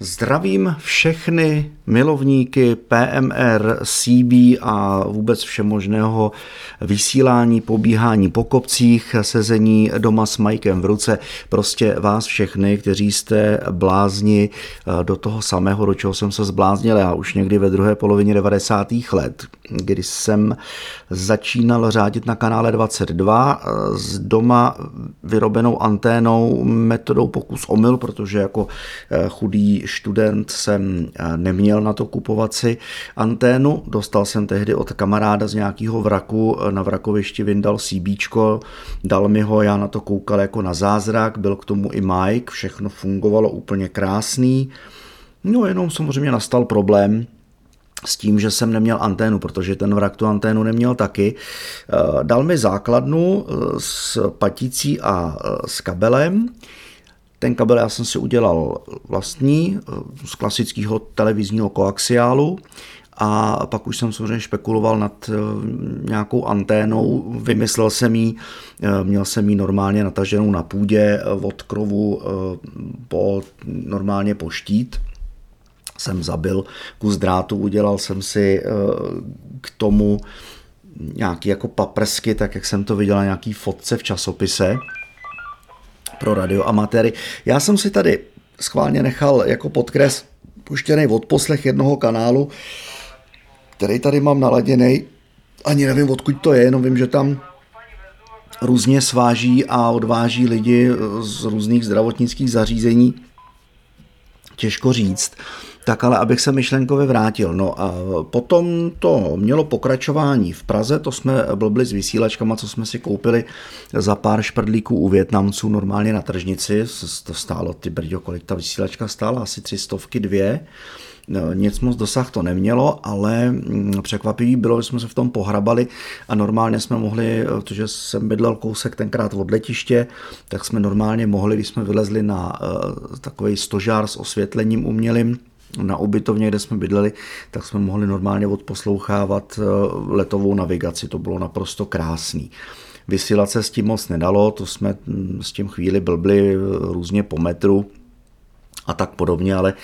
Zdravím všechny milovníky PMR, CB a vůbec všemožného vysílání, pobíhání po kopcích, sezení doma s Mikem v ruce. Prostě vás všechny, kteří jste blázni eh, do toho samého, do čeho jsem se zbláznil já už někdy ve druhé polovině 90. let, kdy jsem začínal řádit na kanále 22 eh, s doma vyrobenou anténou metodou pokus omyl, protože jako eh, chudý student jsem eh, neměl na to kupovat si anténu. Dostal jsem tehdy od kamaráda z nějakého vraku, eh, na vrakovišti vyndal CB, dal mi ho, já na to koukal jako na zázrak, byl k tomu i Mike, všechno fungovalo úplně krásný. No jenom samozřejmě nastal problém, s tím, že jsem neměl anténu, protože ten vrak tu anténu neměl taky. Eh, dal mi základnu s paticí a s kabelem, ten kabel já jsem si udělal vlastní eh, z klasického televizního koaxiálu a pak už jsem samozřejmě špekuloval nad eh, nějakou anténou, vymyslel jsem jí, eh, měl jsem ji normálně nataženou na půdě od krovu po, normálně po štít, jsem zabil kus drátu, udělal jsem si k tomu nějaký jako paprsky, tak jak jsem to viděl na nějaký fotce v časopise pro radioamatéry. Já jsem si tady schválně nechal jako podkres puštěný odposlech jednoho kanálu, který tady mám naladěný. Ani nevím, odkud to je, jenom vím, že tam různě sváží a odváží lidi z různých zdravotnických zařízení. Těžko říct tak ale abych se myšlenkově vrátil. No a potom to mělo pokračování. V Praze, to jsme blbli s vysílačkama, co jsme si koupili za pár šprdlíků u Větnamců normálně na tržnici, to stálo, ty brďo, kolik ta vysílačka stála, asi tři stovky, dvě, no, nic moc dosah to nemělo, ale mm, překvapivý bylo, že jsme se v tom pohrabali a normálně jsme mohli, protože jsem bydlel kousek tenkrát od letiště, tak jsme normálně mohli, když jsme vylezli na uh, takový stožár s osvětlením umělým, na ubytovně, kde jsme bydleli, tak jsme mohli normálně odposlouchávat eh, letovou navigaci. To bylo naprosto krásný. Vysílat se s tím moc nedalo, to jsme hm, s tím chvíli blbli eh, různě po metru, a tak podobně, ale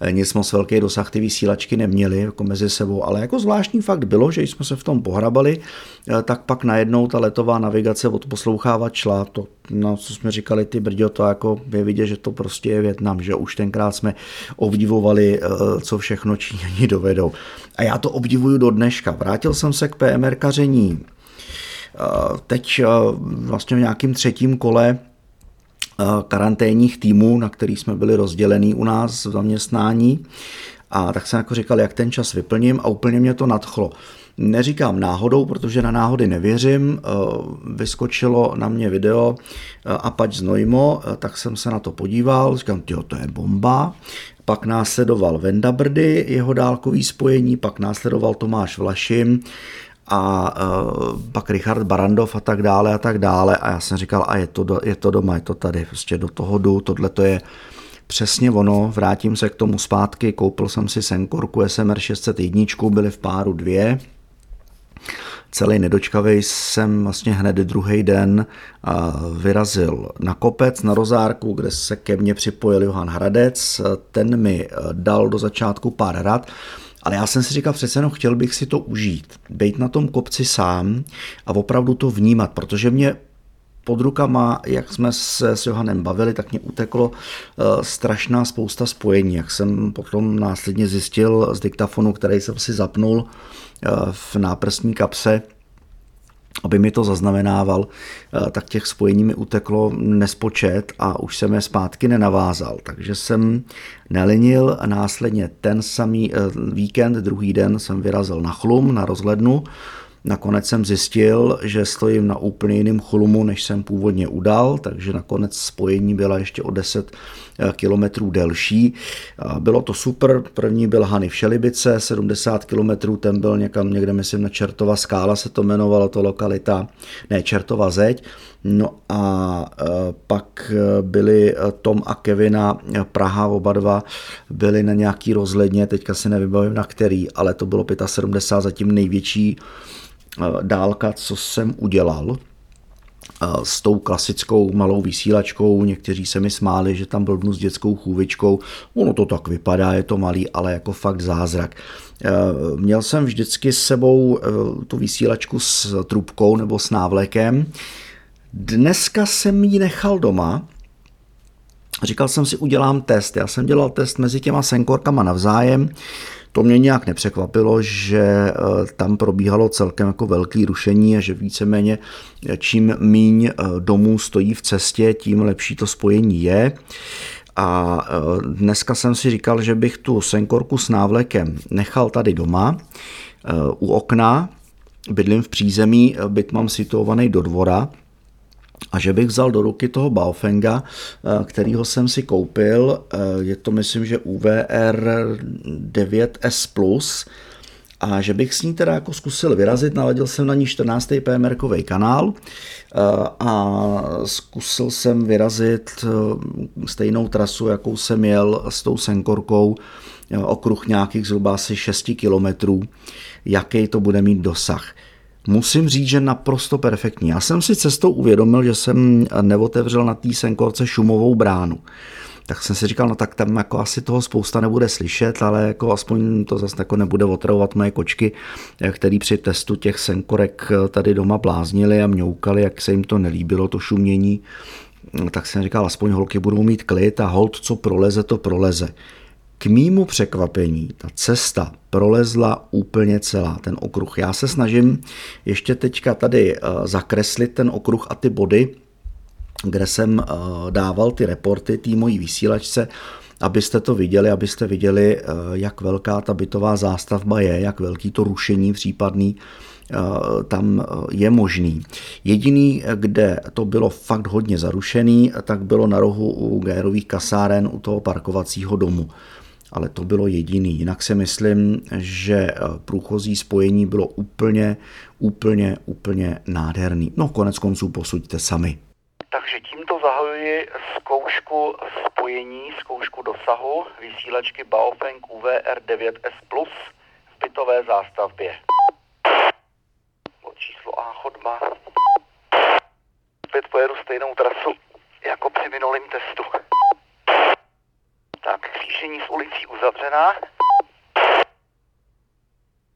eh, nic moc velký dosah ty vysílačky neměly jako mezi sebou, ale jako zvláštní fakt bylo, že jsme se v tom pohrabali, eh, tak pak najednou ta letová navigace od poslouchávat šla, to, no, co jsme říkali, ty brďo, to jako je vidět, že to prostě je Větnam, že už tenkrát jsme obdivovali, eh, co všechno Číňani dovedou. A já to obdivuju do dneška. Vrátil jsem se k PMR kaření teď vlastně v nějakým třetím kole karanténních týmů, na který jsme byli rozdělení u nás v zaměstnání. A tak jsem jako říkal, jak ten čas vyplním a úplně mě to nadchlo. Neříkám náhodou, protože na náhody nevěřím. Eh, vyskočilo na mě video eh, Apač z Nojmo, tak jsem se na to podíval, říkám, jo, to je bomba. Pak následoval Vendabrdy, jeho dálkový spojení, pak následoval Tomáš Vlašim, a uh, pak Richard Barandov a tak dále a tak dále. A já jsem říkal, a je to, do, je to doma, je to tady, prostě do toho jdu, tohle to je přesně ono, vrátím se k tomu zpátky, koupil jsem si Senkorku SMR 601, byly v páru dvě, celý nedočkavý jsem vlastně hned druhý den vyrazil na kopec, na Rozárku, kde se ke mně připojil Johan Hradec, ten mi dal do začátku pár rad, ale já jsem si říkal, přece jenom chtěl bych si to užít, být na tom kopci sám a opravdu to vnímat, protože mě pod rukama, jak jsme se s Johanem bavili, tak mě uteklo uh, strašná spousta spojení, jak jsem potom následně zjistil z diktafonu, který jsem si zapnul uh, v náprstní kapse, aby mi to zaznamenával, eh, tak těch spojení mi uteklo nespočet a už jsem je zpátky nenavázal. Takže jsem nelinil a následně ten samý eh, víkend, druhý den jsem vyrazil na chlum, na rozhlednu, Nakonec jsem zjistil, že stojím na úplně jiném chlumu, než jsem původně udal, takže nakonec spojení byla ještě o 10 eh, kilometrů delší. Bylo to super, první byl Hany v Šelibice, 70 kilometrů, ten byl někam někde, myslím, na Čertova skála se to jmenovalo, to lokalita, ne, Čertova zeď. No a eh, pak eh, byli Tom a Kevina Praha, oba dva byli na nějaký rozhledně, teďka si nevybavím na který, ale to bylo 75, zatím největší dálka, co jsem udělal. s tou klasickou malou vysílačkou. Někteří se mi smáli, že tam blbnu s dětskou chůvičkou. Ono to tak vypadá, je to malý, ale jako fakt zázrak. Měl jsem vždycky s sebou tu vysílačku s trubkou nebo s návlekem. Dneska jsem ji nechal doma, Říkal jsem si, udělám test. Já jsem dělal test mezi těma senkorkama navzájem. To mě nějak nepřekvapilo, že eh, tam probíhalo celkem jako velký rušení a že víceméně eh, čím míň eh, domů stojí v cestě, tím lepší to spojení je. A dneska jsem si říkal, že bych tu senkorku s návlekem nechal tady doma u okna. Bydlím v přízemí, byt mám situovaný do dvora, a že bych vzal do ruky toho Baofenga, eh, kterýho jsem si koupil, eh, je to myslím, že UVR 9S+, a že bych s ní teda jako zkusil vyrazit, naladil jsem na ní 14. PMR kanál eh, a zkusil jsem vyrazit stejnou trasu, jakou jsem jel s tou Senkorkou, okruh nějakých zhruba asi 6 kilometrů, jaký to bude mít dosah musím říct, že naprosto perfektní. Já jsem si cestou uvědomil, že jsem neotevřel na té senkorce šumovou bránu. Tak jsem si říkal, no tak tam jako asi toho spousta nebude slyšet, ale jako aspoň to zase jako nebude otravovat moje kočky, který při testu těch senkorek tady doma bláznili a mňoukali, jak se jim to nelíbilo, to šumění. Tak jsem říkal, aspoň holky budou mít klid a hold, co proleze, to proleze. K mýmu překvapení ta cesta prolezla úplně celá, ten okruh. Já se snažím ještě teďka tady eh, zakreslit ten okruh a ty body, kde jsem eh, dával ty reporty té mojí vysílačce, abyste to viděli, abyste viděli, eh, jak velká ta bytová zástavba je, jak velký to rušení případný tam je možný. Jediný, kde to bylo fakt hodně zarušený, tak bylo na rohu u Gérových kasáren u toho parkovacího domu ale to bylo jediný. Jinak si myslím, že eh, průchozí spojení bylo úplně, úplně, úplně nádherný. No konec konců posuďte sami. Takže tímto zahajuji zkoušku spojení, zkoušku dosahu vysílačky Baofeng UVR9S Plus v bytové zástavbě. Bod číslo A chodba. Opět pojedu stejnou trasu jako při minulém testu. Tak, křížení s ulicí uzavřená.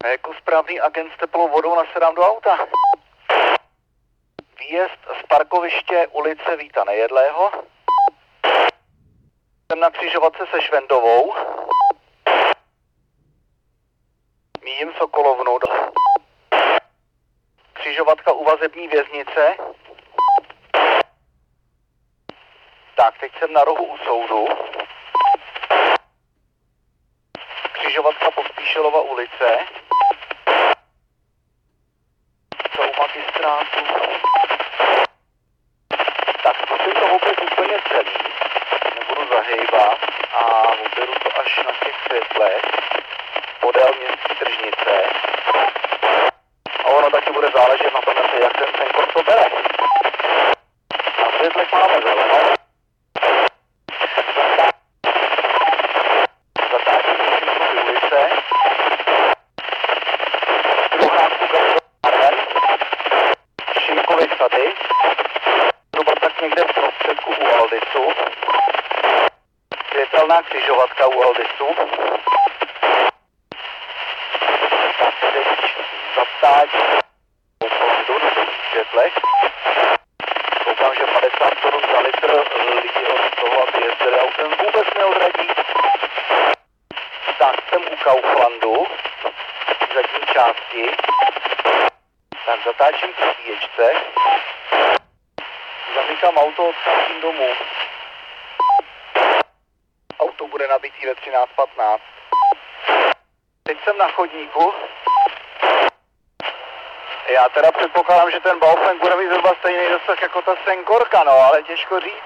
A jako správný agent s teplou vodou nasedám do auta. Výjezd z parkoviště ulice Víta Nejedlého. Jsem na křižovatce se Švendovou. Míjím Sokolovnu. Křižovatka u vazební věznice. Tak, teď jsem na rohu u soudu. křižovatka Pospíšilova ulice. Jsou magistrátu. Tak zkusím to opět úplně celý. Nebudu zahejbat a oberu to až na těch světlech. Podél městské tržnice. A ono taky bude záležet na tom, jak ten senkor to bere. Na světlech máme zelenou. pravidelná křižovatka u Aldisu. Zastáť do světlech. Koukám, že 50 korun za litr lidi od toho, aby jezdili autem vůbec neodradí. Tak jsem u Kauflandu, zadní části. Tak zatáčím k svíječce. Zamykám auto, odcházím domů bude nabitý ve 13.15. Teď jsem na chodníku. Já teda předpokládám, že ten Baofeng bude mít zhruba stejný dosah jako ta Senkorka, no, ale těžko říct.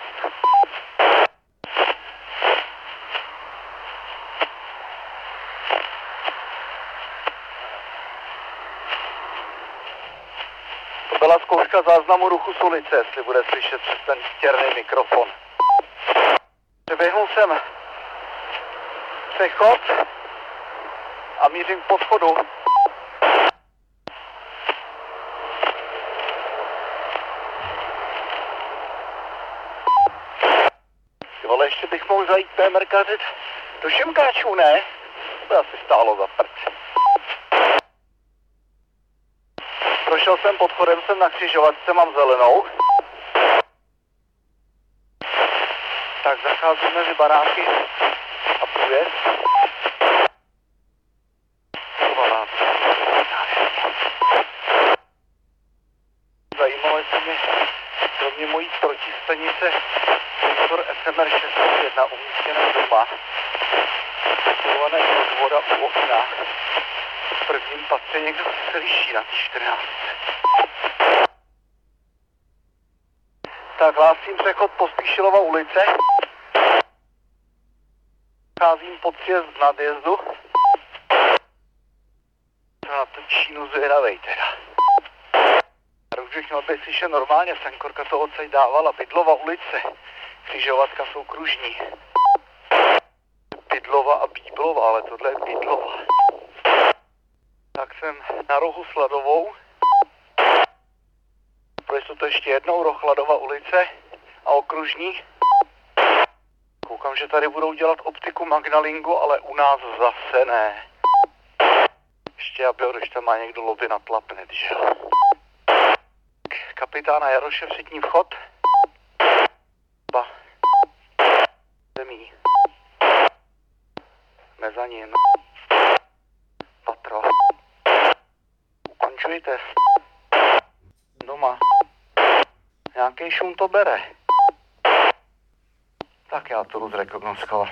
To byla zkouška záznamu ruchu z ulice, jestli bude slyšet přes ten stěrný mikrofon. Přeběhnul jsem přechod a mířím k podchodu. Zajít PMRKZ do Šemkáčů, ne? To asi stálo za prd. Prošel jsem podchodem, jsem na křižovatce, mám zelenou. Tak zacházím mezi baráky a. Kurva, Zajímalo, jestli mě kromě mojí protistanice SMR 601 umístěné doma, situované od voda u okna, v prvním patře někdo se liší na 14. Tak hlásím přechod Pospíšilova ulice. Cházím pod sjezd nadjezdu. Na tu čínu zvědavej teda. Bych měl být slyšet normálně, Sankorka to odsaď dávala. Bydlova ulice. Křižovatka jsou kružní. Bydlova a Bíblova, ale tohle je Bydlova. Tak jsem na rohu Sladovou. Projdu to ještě jednou, roh Hladova ulice a okružní. Koukám, že tady budou dělat optiku Magnalingo, ale u nás zase ne. Ještě aby ho, když tam má někdo lobby na tlapnet, že jo. Kapitána Jaroše vřitní vchod. Mezanin. Patro. Ukončujte. Doma. Nějaký šum to bere. Tak já to jdu zrekognoskovat.